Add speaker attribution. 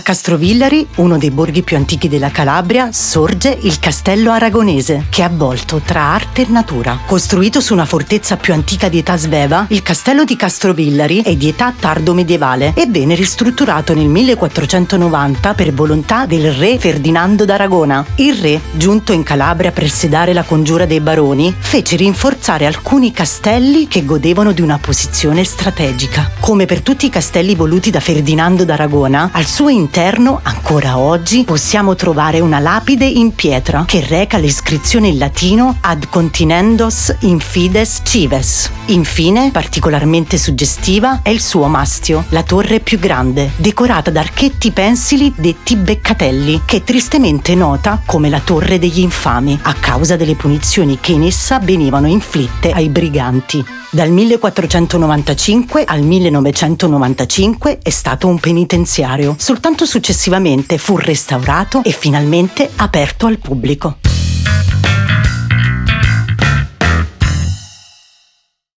Speaker 1: Castrovillari, uno dei borghi più antichi della Calabria, sorge il Castello Aragonese, che è avvolto tra arte e natura. Costruito su una fortezza più antica di età sveva, il castello di Castrovillari è di età tardo medievale e venne ristrutturato nel 1490 per volontà del re Ferdinando d'Aragona. Il re, giunto in Calabria per sedare la congiura dei baroni, fece rinforzare alcuni castelli che godevano di una posizione strategica. Come per tutti i castelli voluti da Ferdinando d'Aragona, al suo interno, ancora oggi, possiamo trovare una lapide in pietra che reca l'iscrizione in latino ad continendos infides cives. Infine, particolarmente suggestiva, è il suo mastio, la torre più grande, decorata da archetti pensili detti beccatelli, che è tristemente nota come la torre degli infami, a causa delle punizioni che in essa venivano inflitte ai briganti. Dal 1495 al 1995 è stato un penitenziario. Soltanto successivamente fu restaurato e finalmente aperto al pubblico.